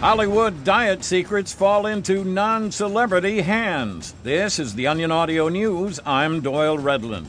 Hollywood diet secrets fall into non celebrity hands. This is the Onion Audio News. I'm Doyle Redland.